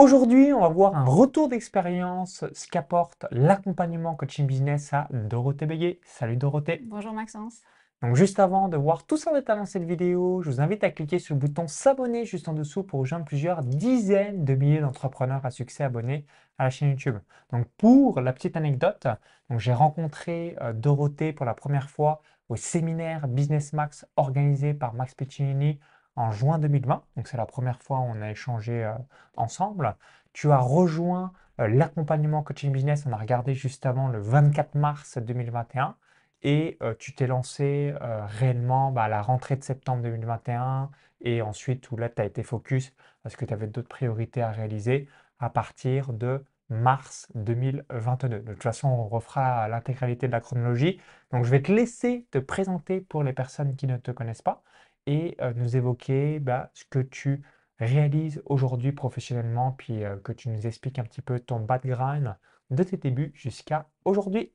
Aujourd'hui, on va voir un retour d'expérience, ce qu'apporte l'accompagnement coaching business à Dorothée Béguet. Salut Dorothée. Bonjour Maxence. Donc juste avant de voir tout ça en détail dans cette vidéo, je vous invite à cliquer sur le bouton s'abonner juste en dessous pour rejoindre plusieurs dizaines de milliers d'entrepreneurs à succès abonnés à la chaîne YouTube. Donc pour la petite anecdote, j'ai rencontré euh, Dorothée pour la première fois au séminaire Business Max organisé par Max Piccinini en juin 2020. Donc c'est la première fois où on a échangé euh, ensemble. Tu as rejoint euh, l'accompagnement coaching business. On a regardé juste avant le 24 mars 2021 et euh, tu t'es lancé réellement bah, à la rentrée de septembre 2021 et ensuite où là tu as été focus parce que tu avais d'autres priorités à réaliser à partir de mars 2022. De toute façon, on refera l'intégralité de la chronologie. Donc je vais te laisser te présenter pour les personnes qui ne te connaissent pas et euh, nous évoquer bah, ce que tu réalises aujourd'hui professionnellement, puis euh, que tu nous expliques un petit peu ton background de tes débuts jusqu'à aujourd'hui.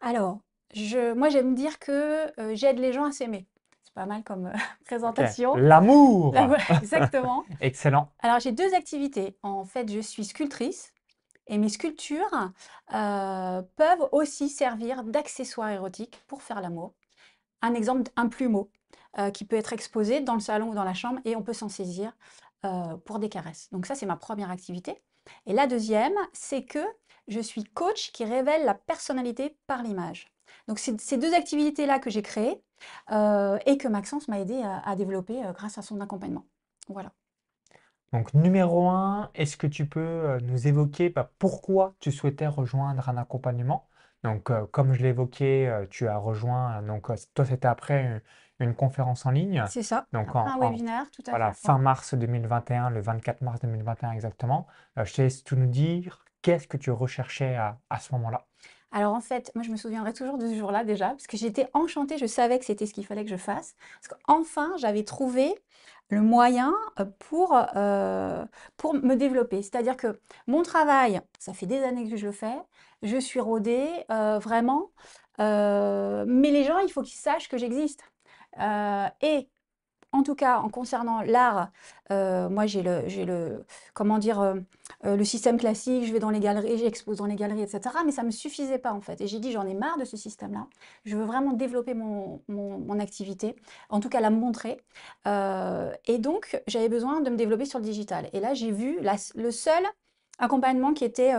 Alors, je, moi j'aime dire que euh, j'aide les gens à s'aimer. C'est pas mal comme présentation. L'amour Exactement. Excellent. Alors j'ai deux activités. En fait, je suis sculptrice et mes sculptures peuvent aussi servir d'accessoires érotiques pour faire l'amour. Un exemple, un plumeau. Euh, qui peut être exposé dans le salon ou dans la chambre et on peut s'en saisir euh, pour des caresses. Donc ça, c'est ma première activité. Et la deuxième, c'est que je suis coach qui révèle la personnalité par l'image. Donc c'est ces deux activités-là que j'ai créées euh, et que Maxence m'a aidé à, développer grâce à son accompagnement. Voilà. Donc numéro un, est-ce que tu peux nous évoquer bah, pourquoi tu souhaitais rejoindre un accompagnement? Donc comme je l'évoquais, tu as rejoint, donc toi c'était après une conférence en ligne. C'est ça, donc un webinaire, tout à voilà, fin mars 2021, le 24 mars 2021 exactement. Euh, je te laisse tout nous dire, qu'est-ce que tu recherchais à, à ce moment-là? Alors en fait, moi je me souviendrai toujours de ce jour-là déjà, parce que j'étais enchantée, je savais que c'était ce qu'il fallait que je fasse. Parce qu'enfin, j'avais trouvé le moyen euh, pour, euh, pour me développer. C'est-à-dire que mon travail, ça fait des années que je le fais, je suis rodée, vraiment, mais les gens, il faut qu'ils sachent que j'existe. Euh, et en tout cas, en concernant l'art, euh, moi j'ai le, le, comment dire, euh, le système classique, je vais dans les galeries, j'expose dans les galeries, etc. Mais ça ne me suffisait pas en fait. Et j'ai dit, j'en ai marre de ce système-là. Je veux vraiment développer mon, mon, activité, en tout cas la montrer. et donc, j'avais besoin de me développer sur le digital. Et là, j'ai vu le seul accompagnement qui, était,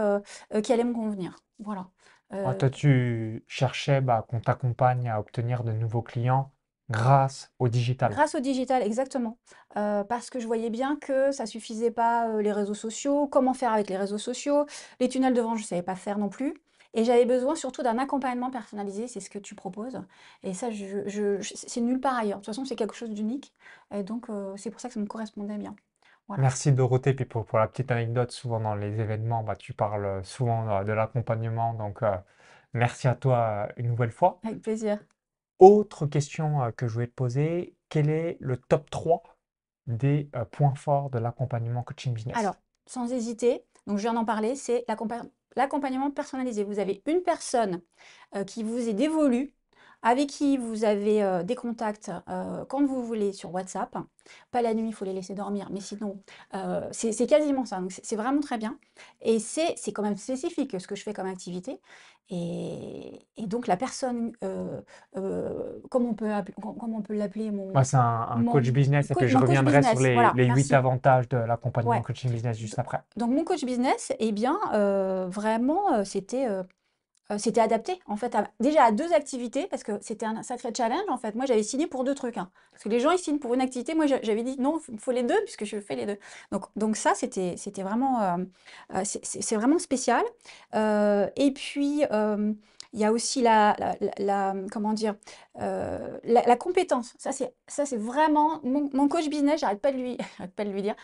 qui allait me convenir. Voilà. Ah, toi, tu cherchais bah, qu'on t'accompagne à obtenir de nouveaux clients Grâce au digital. Grâce au digital, exactement. Euh, parce que je voyais bien que ça suffisait pas, euh, les réseaux sociaux, comment faire avec les réseaux sociaux. Les tunnels de vente, je savais pas faire non plus. Et j'avais besoin surtout d'un accompagnement personnalisé, c'est ce que tu proposes. Et ça, je, c'est nulle part ailleurs. De toute façon, c'est quelque chose d'unique. Et donc, euh, c'est pour ça que ça me correspondait bien. Merci Dorothée. Puis pour, pour la petite anecdote, souvent dans les événements, bah, tu parles souvent de l'accompagnement. Donc, merci à toi une nouvelle fois. Avec plaisir. Autre question euh, que je voulais te poser, quel est le top 3 des euh, points forts de l'accompagnement coaching business? Alors, sans hésiter, donc je viens d'en parler, c'est l'accompagnement personnalisé. Vous avez une personne euh, qui vous est dévolue, avec qui vous avez des contacts quand vous voulez sur WhatsApp. Pas la nuit, il faut les laisser dormir, mais sinon, c'est quasiment ça. Donc, c'est vraiment très bien. Et c'est quand même spécifique ce que je fais comme activité. Et, donc la personne, euh, euh, comment on peut, on peut l'appeler mon, Moi, c'est un, coach business et que je reviendrai sur les, les 8 avantages de l'accompagnement coaching business juste après. Donc mon coach business, eh bien, euh, vraiment, c'était c'était adapté en fait déjà à deux activités parce que c'était un sacré challenge en fait. Moi j'avais signé pour deux trucs. Hein. Parce que les gens ils signent pour une activité, moi j'avais dit non, il faut les deux puisque je fais les deux. Donc, ça c'était vraiment c'est vraiment spécial. et puis il y a aussi la, comment dire, euh, la, compétence. Ça, c'est, ça, c'est vraiment mon, coach business. J'arrête pas de lui, pas de lui dire.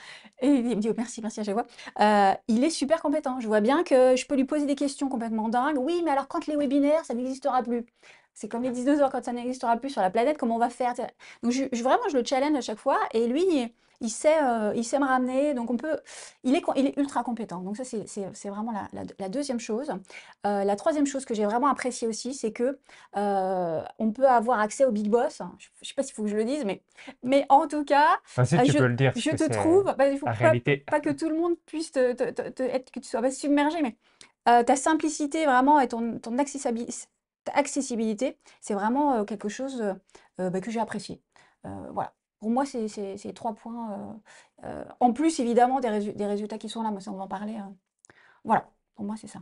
Il me dit oh, merci, merci à chaque fois. Euh, il est super compétent. Je vois bien que je peux lui poser des questions complètement dingues. Oui, mais alors quand les webinaires, ça n'existera plus? C'est comme les 19 heures quand ça n'existera plus sur la planète, comment on va faire? Donc vraiment, je le challenge à chaque fois. Et lui, il sait, euh, il sait me ramener, donc on peut, il est, il est ultra compétent. Donc ça, c'est vraiment la, la, deuxième chose. Euh, la troisième chose que j'ai vraiment appréciée aussi, c'est que euh, on peut avoir accès au Big Boss. Je ne sais pas s'il faut que je le dise, mais, mais en tout cas, je, peux le dire, je te trouve, bah, il faut pas, pas, que tout le monde puisse te, te, être, que tu sois pas submergé, mais ta simplicité vraiment et ton, ton accessibilité, c'est vraiment quelque chose bah, que j'ai apprécié. voilà. Pour moi, c'est ces trois points. en plus, évidemment, des, résultats qui sont là, mais ça, on va en parler. voilà, pour moi, c'est ça.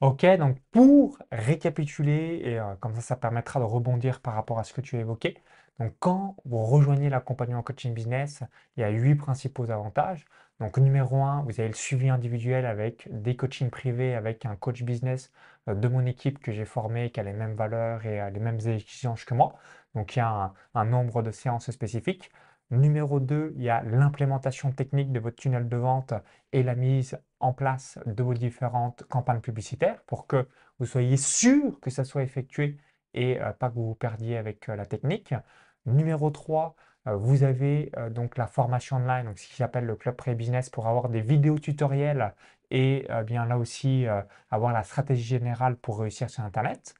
Ok, donc pour récapituler, et comme ça, ça permettra de rebondir par rapport à ce que tu as évoqué. Donc, quand vous rejoignez l'accompagnement coaching business, il y a huit principaux avantages. Donc, numéro un, vous avez le suivi individuel avec des coachings privés, avec un coach business euh, de mon équipe que j'ai formé, qui a les mêmes valeurs et les mêmes exigences que moi. Donc, il y a un, nombre de séances spécifiques. Numéro 2, il y a l'implémentation technique de votre tunnel de vente et la mise en place de vos différentes campagnes publicitaires pour que vous soyez sûr que ça soit effectué et euh, pas que vous vous perdiez avec euh, la technique. Numéro 3, euh, vous avez donc la formation online, ce qui s'appelle le Club Pré-Business pour avoir des vidéos tutoriels et bien là aussi avoir la stratégie générale pour réussir sur Internet.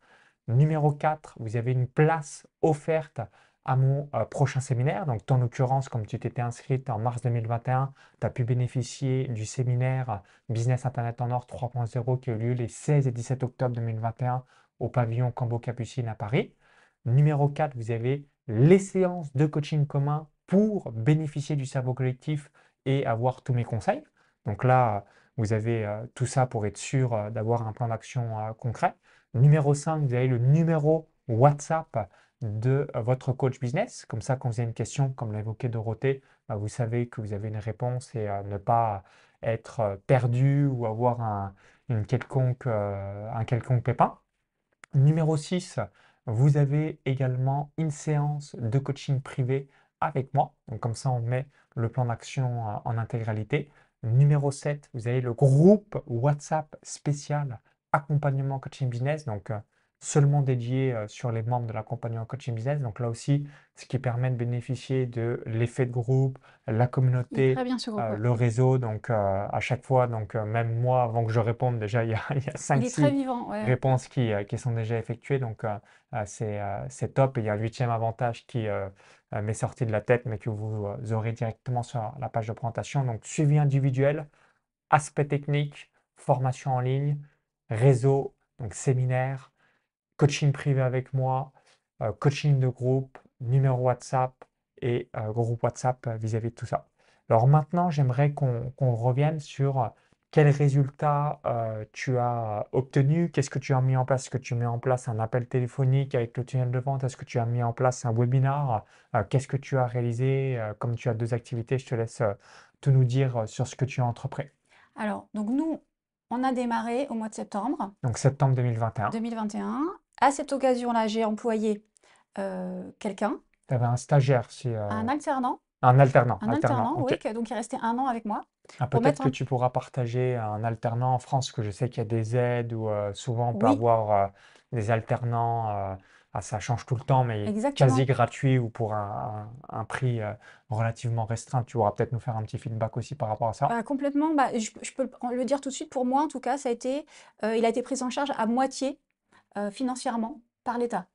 Numéro 4, vous avez une place offerte à mon prochain séminaire. Donc, en l'occurrence, comme tu t'étais inscrite en mars 2021, tu as pu bénéficier du séminaire Business Internet en Or 3.0 qui a eu lieu les 16 et 17 octobre 2021 au pavillon Cambo Capucine à Paris. Numéro 4, vous avez les séances de coaching commun pour bénéficier du cerveau collectif et avoir tous mes conseils. Donc là, vous avez euh, tout ça pour être sûr euh, d'avoir un plan d'action euh, concret. Numéro 5, vous avez le numéro WhatsApp de votre coach business. Comme ça, quand vous avez une question, comme l'a évoqué Dorothée, bah, vous savez que vous avez une réponse et ne pas être perdu ou avoir un, quelconque, un quelconque pépin. Numéro 6, vous avez également une séance de coaching privé avec moi. Donc comme ça, on met le plan d'action euh, en intégralité. Numéro 7, vous avez le groupe WhatsApp spécial accompagnement coaching business. Donc euh, seulement dédié euh, sur les membres de l'accompagnement coaching business. Donc là aussi, ce qui permet de bénéficier de l'effet de groupe, la communauté, euh, le réseau. Donc euh, à chaque fois, donc même moi, avant que je réponde, déjà il y a, il y a 5-6 réponses qui, qui, sont déjà effectuées. Donc c'est top. Et il y a un huitième avantage qui m'est sorti de la tête, mais que vous aurez directement sur la page de présentation. Donc suivi individuel, aspect technique, formation en ligne, réseau, donc séminaire, coaching privé avec moi, euh, coaching de groupe, numéro WhatsApp et euh, groupe WhatsApp euh, vis-à-vis de tout ça. Alors maintenant, j'aimerais qu'on revienne sur quels résultats tu as obtenus, qu'est-ce que tu as mis en place, est-ce que tu mets en place un appel téléphonique avec le tunnel de vente, est-ce que tu as mis en place un webinar, qu'est-ce que tu as réalisé, comme tu as deux activités, je te laisse tout nous dire sur ce que tu as entrepris. Alors, donc nous, on a démarré au mois de septembre. Donc septembre 2021. 2021 à cette occasion-là, j'ai employé euh, quelqu'un. Tu avais un stagiaire, c'est euh, Un alternant. Un alternant. Un alternant, oui, donc il est resté un an avec moi. Ah, peut-être que tu pourras partager un alternant en France, que je sais qu'il y a des aides ou euh, souvent on peut avoir des alternants. Ah, ça change tout le temps, mais quasi gratuit ou pour un, prix relativement restreint. Tu pourras peut-être nous faire un petit feedback aussi par rapport à ça. Bah, complètement. Bah, je, peux le dire tout de suite. Pour moi, en tout cas, ça a été, il a été pris en charge à moitié euh, financièrement par l'État.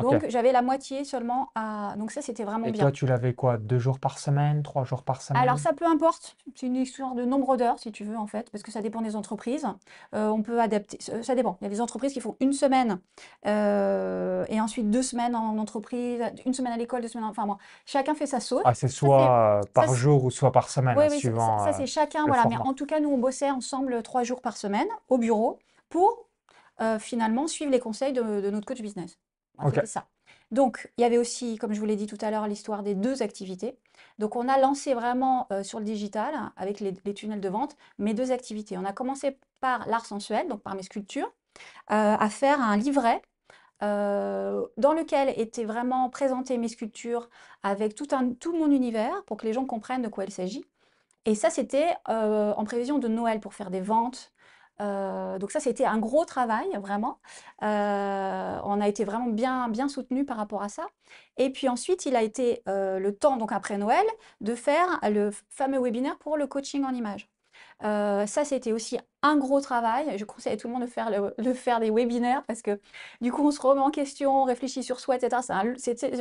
Donc j'avais la moitié seulement à... Donc ça, c'était vraiment Et bien. toi, tu l'avais quoi Deux jours par semaine Trois jours par semaine? Alors ça peu importe. C'est une histoire de nombre d'heures, si tu veux, en fait, parce que ça dépend des entreprises. Euh, on peut adapter. Ça dépend. Il y a des entreprises qui font une semaine euh, et ensuite deux semaines en entreprise, une semaine à l'école, deux semaines... Enfin, moi, chacun fait sa sauce. Ah, c'est soit par jour ou soit par semaine, oui, oui, suivant ça, c'est chacun. Voilà. Mais en tout cas, nous, on bossait ensemble trois jours par semaine au bureau pour euh, finalement suivre les conseils de, notre coach business. Ça. Donc, il y avait aussi, comme je vous l'ai dit tout à l'heure, l'histoire des deux activités. Donc, on a lancé vraiment euh, sur le digital, avec les, tunnels de vente, mes deux activités. On a commencé par l'art sensuel, donc par mes sculptures, euh, à faire un livret dans lequel étaient vraiment présentées mes sculptures avec tout, un, tout mon univers pour que les gens comprennent de quoi il s'agit. Et ça, c'était en prévision de Noël pour faire des ventes Euh, donc ça, c'était un gros travail, vraiment. Euh, on a été vraiment bien, bien soutenus par rapport à ça. Et puis ensuite, il a été euh, le temps, donc après Noël, de faire le fameux webinaire pour le coaching en images. ça, c'était aussi un gros travail. Je conseille à tout le monde de faire, le, faire des webinaires parce que du coup, on se remet en question, on réfléchit sur soi, etc.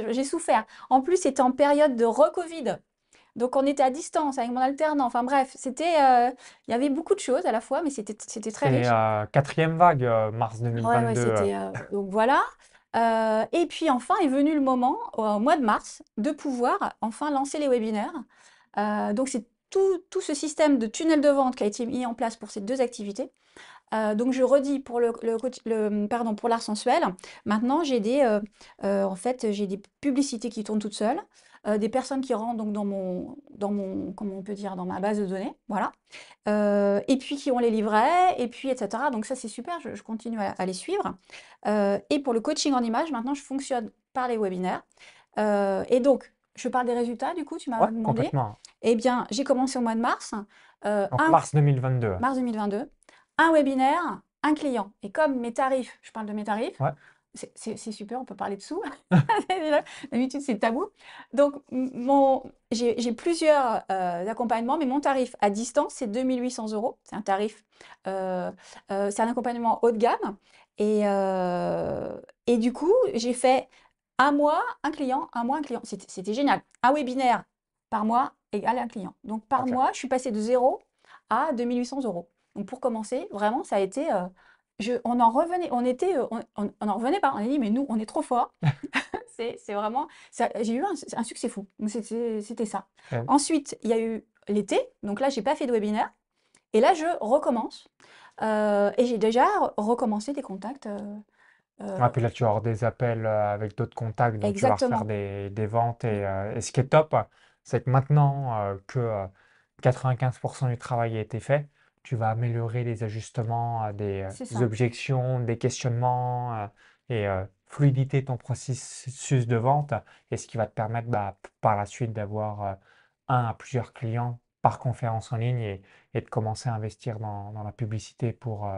J'ai souffert. En plus, c'était en période de re-Covid. Donc on était à distance avec mon alternant. Enfin bref, c'était, euh, il y avait beaucoup de choses à la fois, mais c'était, c'était très riche. euh, quatrième vague, euh, mars Ouais, ouais, 2022. c'était, euh, donc voilà. Et puis enfin est venu le moment, au mois de mars, de pouvoir enfin lancer les webinaires. Donc c'est tout, tout ce système de tunnel de vente qui a été mis en place pour ces deux activités. Euh, donc je redis pour le, le, le- pardon pour l'art sensuel. Maintenant j'ai des euh, euh, en fait j'ai des publicités qui tournent toutes seules. Euh, des personnes qui rentrent donc dans mon, dans mon, comment on peut dire, dans ma base de données, voilà. Euh, et puis qui ont les livrets, et puis etc. Donc ça c'est super, je, continue à, les suivre. Euh, et pour le coaching en image, maintenant je fonctionne par les webinaires. et donc, je parle des résultats, du coup, tu m'as demandé. complètement. Eh bien, j'ai commencé au mois de mars. Mars 2022. Mars 2022. Un webinaire, un client. Et comme mes tarifs, je parle de mes tarifs, c'est super, on peut parler de sous. D'habitude, c'est tabou. Donc, j'ai plusieurs euh, accompagnements, mais mon tarif à distance, c'est 2800 euros. C'est un tarif, euh, euh, c'est un accompagnement haut de gamme. Et, et du coup, j'ai fait un mois, un client, un mois, un client. C'était génial. Un webinaire par mois égale un client. Donc, par mois, je suis passée de 0 à 2800 euros. Donc, pour commencer, vraiment, ça a été on en revenait, on était, euh, on, en revenait pas. On a dit, mais nous, on est trop forts. c'est vraiment, j'ai eu un, succès fou. C'était ça. Ensuite, il y a eu l'été. Donc là, j'ai pas fait de webinaire. Et là, je recommence. Euh, et j'ai déjà recommencé des contacts. Euh, ah, puis là, tu vas avoir des appels avec d'autres contacts, donc tu vas faire des, ventes. Et, et, ce qui est top, c'est que maintenant que 95% du travail a été fait, tu vas améliorer les ajustements, des euh, objections, des questionnements euh, et euh, fluidité ton processus de vente et ce qui va te permettre bah, par la suite d'avoir un à plusieurs clients par conférence en ligne et, de commencer à investir dans, la publicité pour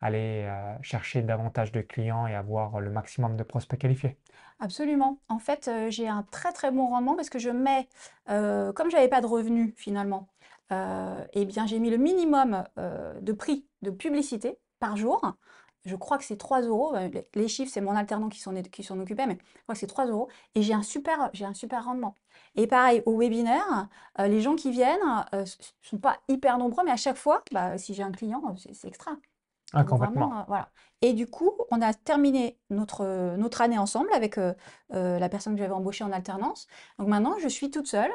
aller chercher davantage de clients et avoir le maximum de prospects qualifiés. Absolument. En fait, j'ai un très très bon rendement parce que je mets, comme je n'avais pas de revenus finalement, euh, eh bien, j'ai mis le minimum euh, de prix de publicité par jour. Je crois que c'est 3 euros. Euh, les chiffres, c'est mon alternant qui s'en qui occupait, mais je crois que c'est 3 euros. Et j'ai un super, un super rendement. Et pareil, au webinaire, les gens qui viennent ne sont pas hyper nombreux, mais à chaque fois, bah, si j'ai un client, c'est extra. Ah, complètement. voilà. Et du coup, on a terminé notre, notre année ensemble avec la personne que j'avais embauchée en alternance. Donc maintenant, je suis toute seule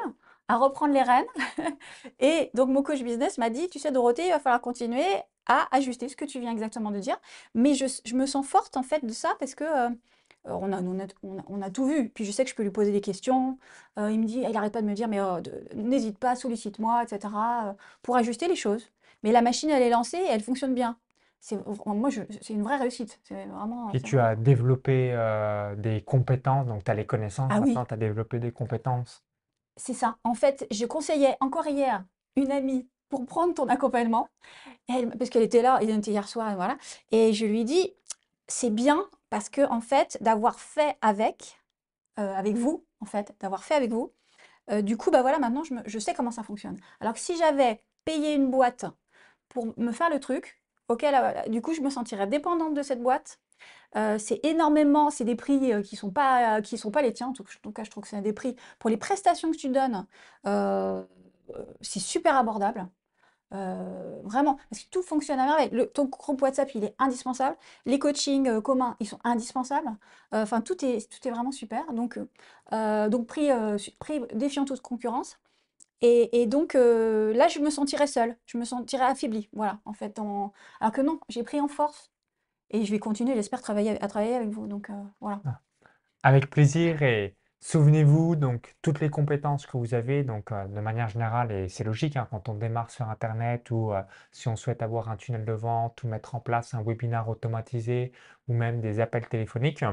à reprendre les rênes. et donc, mon coach business m'a dit, tu sais, Dorothée, il va falloir continuer à ajuster ce que tu viens exactement de dire. Mais je, me sens forte, en fait, de ça parce que euh, on, a, on, a, tout vu. Puis je sais que je peux lui poser des questions. Euh, il me dit, il n'arrête pas de me dire, mais oh, n'hésite pas, sollicite-moi, etc., euh, pour ajuster les choses. Mais la machine, elle est lancée et elle fonctionne bien. C'est, moi, c'est une vraie réussite. C'est vraiment, et tu as développé des compétences, donc tu as les connaissances, ah, maintenant tu as développé des compétences c'est ça. En fait, je conseillais encore hier une amie pour prendre ton accompagnement, parce qu'elle était là, il était hier soir, et voilà. Et je lui dis, c'est bien parce que en fait, d'avoir fait avec, euh, avec vous, en fait, d'avoir fait avec vous, euh, du coup, bah voilà, maintenant, je, sais comment ça fonctionne. Alors que si j'avais payé une boîte pour me faire le truc, ok, du coup, je me sentirais dépendante de cette boîte euh, c'est énormément, c'est des prix euh, qui sont pas, sont pas les tiens. En tout, cas, je trouve que c'est des prix pour les prestations que tu donnes. Euh, c'est super abordable. vraiment, parce que tout fonctionne à merveille. Le, ton groupe WhatsApp, il est indispensable. Les coachings communs, ils sont indispensables. Enfin, tout est, tout est vraiment super. Donc, donc prix, prix défiant toute concurrence. Et, donc là, je me sentirais seule, je me sentirais affaiblie. Voilà, en fait. Alors que non, j'ai pris en force et je vais continuer, j'espère, travailler, à travailler avec vous. Donc euh, voilà. Ah. Avec plaisir et souvenez-vous, donc toutes les compétences que vous avez, donc euh, de manière générale, et c'est logique hein, quand on démarre sur Internet ou euh, si on souhaite avoir un tunnel de vente ou mettre en place un webinaire automatisé ou même des appels téléphoniques.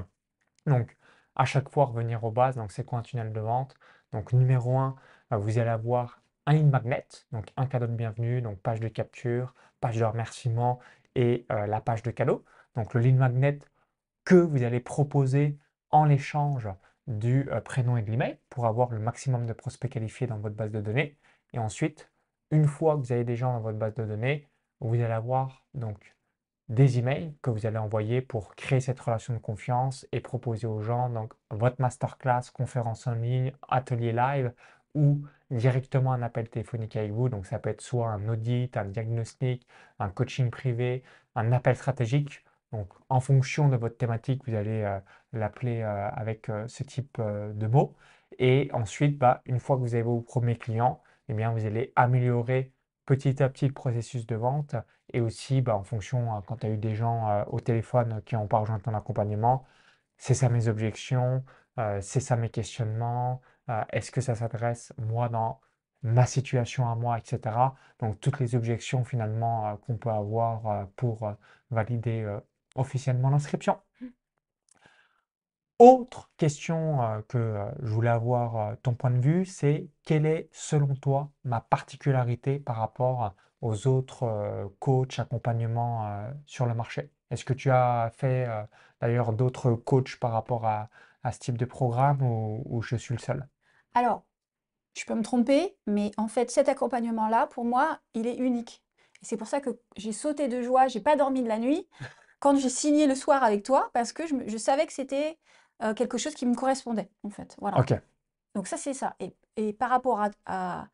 Donc à chaque fois revenir aux bases, donc c'est quoi un tunnel de vente? Donc numéro un, vous allez avoir un lead magnet, donc un cadeau de bienvenue, donc page de capture, page de remerciement et la page de cadeau. Donc le lead magnet que vous allez proposer en échange du prénom et de l'email pour avoir le maximum de prospects qualifiés dans votre base de données. Et ensuite, une fois que vous avez des gens dans votre base de données, vous allez avoir donc des emails que vous allez envoyer pour créer cette relation de confiance et proposer aux gens donc votre masterclass, conférence en ligne, atelier live ou directement un appel téléphonique avec vous. Donc ça peut être soit un audit, un diagnostic, un coaching privé, un appel stratégique. Donc en fonction de votre thématique, vous allez euh, l'appeler euh, avec euh, ce type de mots. Et ensuite, bah, une fois que vous avez vos premiers clients, eh bien, vous allez améliorer petit à petit le processus de vente et aussi bah, en fonction, euh, quand tu as eu des gens au téléphone qui n'ont pas rejoint ton accompagnement, c'est ça mes objections, c'est ça mes questionnements, est-ce que ça s'adresse moi dans ma situation à moi, etc. Donc toutes les objections finalement qu'on peut avoir pour valider officiellement l'inscription. Autre question euh, que euh, je voulais avoir euh, ton point de vue, c'est quelle est selon toi ma particularité par rapport aux autres coachs, accompagnements sur le marché? Est-ce que tu as fait d'ailleurs d'autres coachs par rapport à, ce type de programme ou, je suis le seul? Alors, je peux me tromper, mais en fait, cet accompagnement-là, pour moi, il est unique. C'est pour ça que j'ai sauté de joie, j'ai pas dormi de la nuit quand j'ai signé le soir avec toi, parce que je savais que c'était euh, quelque chose qui me correspondait, en fait. Voilà. Ok. Donc ça, c'est ça. Et, et par rapport à,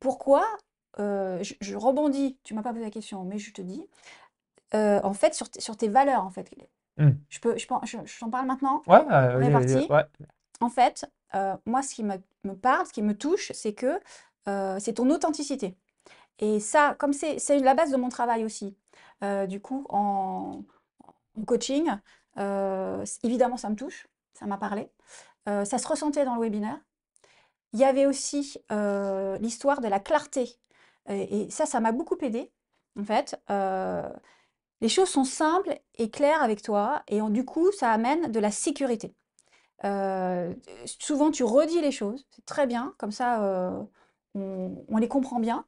pourquoi, euh, je, rebondis, tu m'as pas posé la question, mais je te dis, euh, en fait, sur, sur, tes valeurs, en fait. Hmm. Je peux, je, je, t'en parle maintenant? Ouais, On est parti? ouais. En fait, moi, ce qui me, me, parle, ce qui me touche, c'est que c'est ton authenticité. Et ça, comme c'est la base de mon travail aussi, du coup, en, en coaching, évidemment, ça me touche ça m'a parlé. Euh, ça se ressentait dans le webinaire. Il y avait aussi euh, l'histoire de la clarté. Et, ça, ça m'a beaucoup aidé. En fait, euh, les choses sont simples et claires avec toi. Et du coup, ça amène de la sécurité. souvent, tu redis les choses. C'est très bien. Comme ça, on, les comprend bien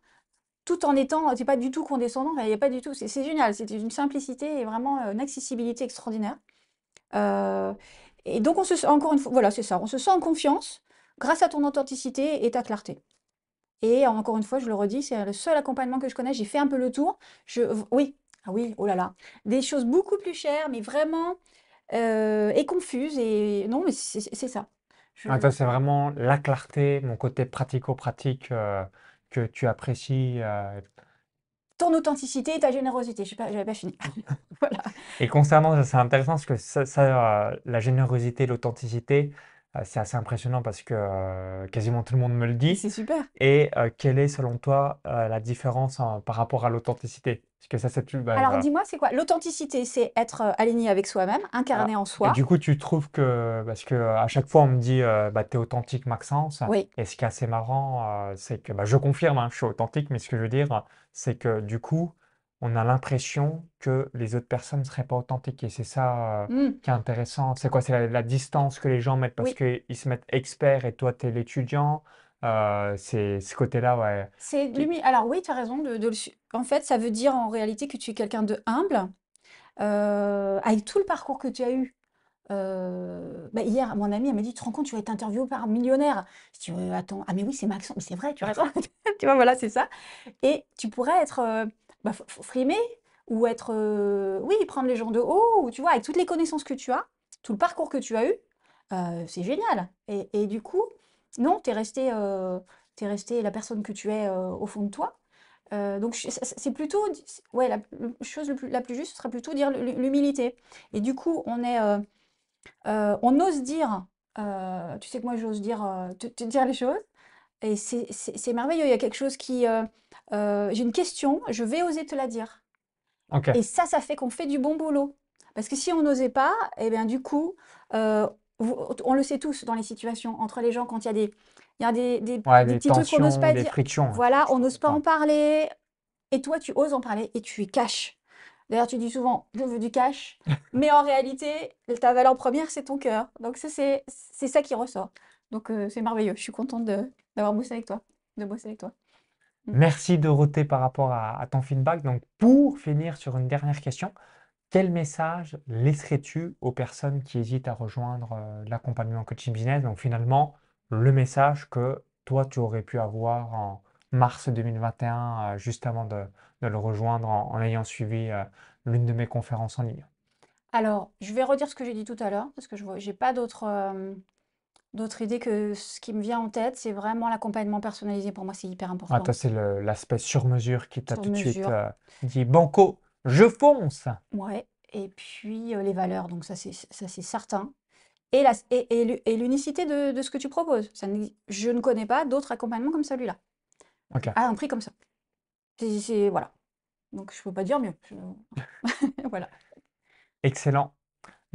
tout en étant, c'est pas du tout condescendant, il n'y a pas du tout, c'est génial, c'est une simplicité et vraiment une accessibilité extraordinaire. Et donc, on se encore une fois, voilà, c'est ça, on se sent en confiance grâce à ton authenticité et ta clarté. Et encore une fois, je le redis, c'est le seul accompagnement que je connais. J'ai fait un peu le tour. Je, oui, ah oui, oh là là, des choses beaucoup plus chères, mais vraiment euh, et confuses. Et non, mais c'est ça. Ah, toi, c'est vraiment la clarté, mon côté pratico-pratique euh, que tu apprécies. Euh, ton authenticité et ta générosité. Je n'avais pas, fini. voilà. Et concernant, c'est intéressant parce que ça, euh, la générosité, l'authenticité, euh, c'est assez impressionnant parce que quasiment tout le monde me le dit. C'est super. Et quelle est selon toi la différence par rapport à l'authenticité? Que ça, c'est bah, Alors dis-moi, c'est quoi L'authenticité, c'est être aligné avec soi-même, incarné en soi. Et du coup, tu trouves que, parce que à chaque fois, on me dit, bah, tu es authentique, Maxence. Oui. Et ce qui est assez marrant, c'est que, bah, je confirme, hein, je suis authentique, mais ce que je veux dire, c'est que du coup, on a l'impression que les autres personnes ne seraient pas authentiques. Et c'est ça mmh. qui est intéressant. C'est quoi? C'est la, distance que les gens mettent parce qu'ils se mettent experts et toi, tu es l'étudiant. c'est ce côté-là, ouais. C'est Alors oui, tu as raison. De, En fait, ça veut dire en réalité que tu es quelqu'un de humble, avec tout le parcours que tu as eu. Bah, hier, mon ami, elle m'a dit, tu te rends compte, tu vas être interviewé par un millionnaire. Je dis, attends, ah mais oui, c'est Maxence, mais c'est vrai, tu as raison. tu vois, voilà, c'est ça. Et tu pourrais être bah, frimer ou être, oui, prendre les gens de haut, ou tu vois, avec toutes les connaissances que tu as, tout le parcours que tu as eu, c'est génial. Et, et, du coup, non, tu es resté, es resté la personne que tu es au fond de toi. donc c'est plutôt, ouais, la, chose la plus juste serait plutôt dire l'humilité. Et du coup, on est, on ose dire, tu sais que moi j'ose dire, te, dire les choses, et c'est merveilleux. Il y a quelque chose qui, j'ai une question, je vais oser te la dire. Et ça, ça fait qu'on fait du bon boulot. Parce que si on n'osait pas, et eh bien du coup, on le sait tous dans les situations entre les gens quand il y a des, il y a des, des, petits trucs qu'on n'ose pas dire. Frictions, voilà, on n'ose pas en parler. Et toi, tu oses en parler et tu es cash. D'ailleurs, tu dis souvent, je veux du cash. mais en réalité, ta valeur première, c'est ton cœur. Donc, c'est ça qui ressort. Donc, c'est merveilleux. Je suis contente d'avoir bossé avec toi, de bosser avec toi. Mmh. Merci Dorothée par rapport à, à ton feedback. Donc, pour finir sur une dernière question, quel message laisserais-tu aux personnes qui hésitent à rejoindre euh, l'accompagnement coaching business? Donc, finalement, le message que toi, tu aurais pu avoir en mars 2021, euh, juste avant de, de le rejoindre en, en ayant suivi euh, l'une de mes conférences en ligne? Alors, je vais redire ce que j'ai dit tout à l'heure, parce que je j'ai pas d'autres d'autres idées que ce qui me vient en tête. C'est vraiment l'accompagnement personnalisé. Pour moi, c'est hyper Ah, important. toi, c'est l'aspect sur mesure qui t'a tout de suite euh, dit Banco, je fonce! Ouais. Et puis euh, les valeurs, donc ça c'est ça c'est certain. Et la, et, et l'u- et l'unicité de, de ce que tu proposes. Ça je ne connais pas d'autres accompagnements comme celui-là, à un prix comme ça. C'est- voilà. Donc je peux pas dire mieux. Je- voilà. Excellent.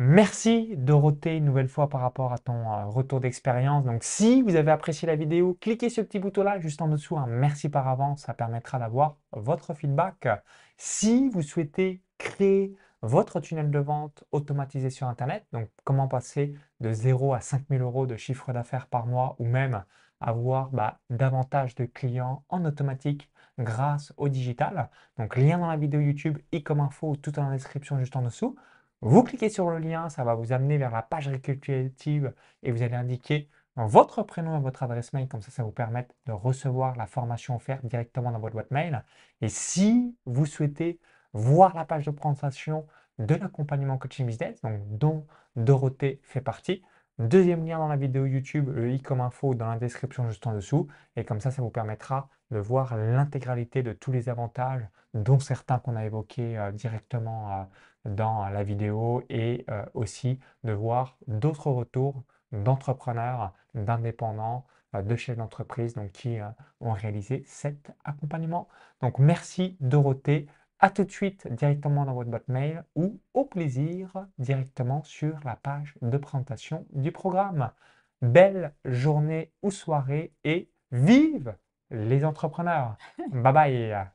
Merci Dorothée une nouvelle fois par rapport à ton euh, retour d'expérience. Donc si vous avez apprécié la vidéo, cliquez sur ce petit bouton-là juste en dessous. un merci par avance, ça permettra d'avoir votre feedback. Si vous souhaitez créer votre tunnel de vente automatisé sur Internet, donc comment passer de 0 à 5000 euros de chiffre d'affaires par mois ou même avoir bah, davantage de clients en automatique grâce au digital. Donc lien dans la vidéo YouTube et comme info tout la description juste en dessous. Vous cliquez sur le lien, ça va vous amener vers la page récapitulative et vous allez indiquer votre prénom et votre adresse mail, comme ça, ça vous permet de recevoir la formation offerte directement dans votre boîte mail. Et si vous souhaitez voir la page de présentation de l'accompagnement coaching business, donc dont Dorothée fait partie, deuxième lien dans la vidéo YouTube, le i comme info dans la description juste en dessous. Et comme ça, ça vous permettra de voir l'intégralité de tous les avantages, dont certains qu'on a évoqués euh, directement euh, dans la vidéo et euh, aussi de voir d'autres retours d'entrepreneurs, d'indépendants, euh, de chefs d'entreprise donc qui euh, ont réalisé cet accompagnement. Donc merci Dorothée. À tout de suite directement dans votre boîte mail ou au plaisir directement sur la page de présentation du programme. Belle journée ou soirée et vive les entrepreneurs. Bye bye.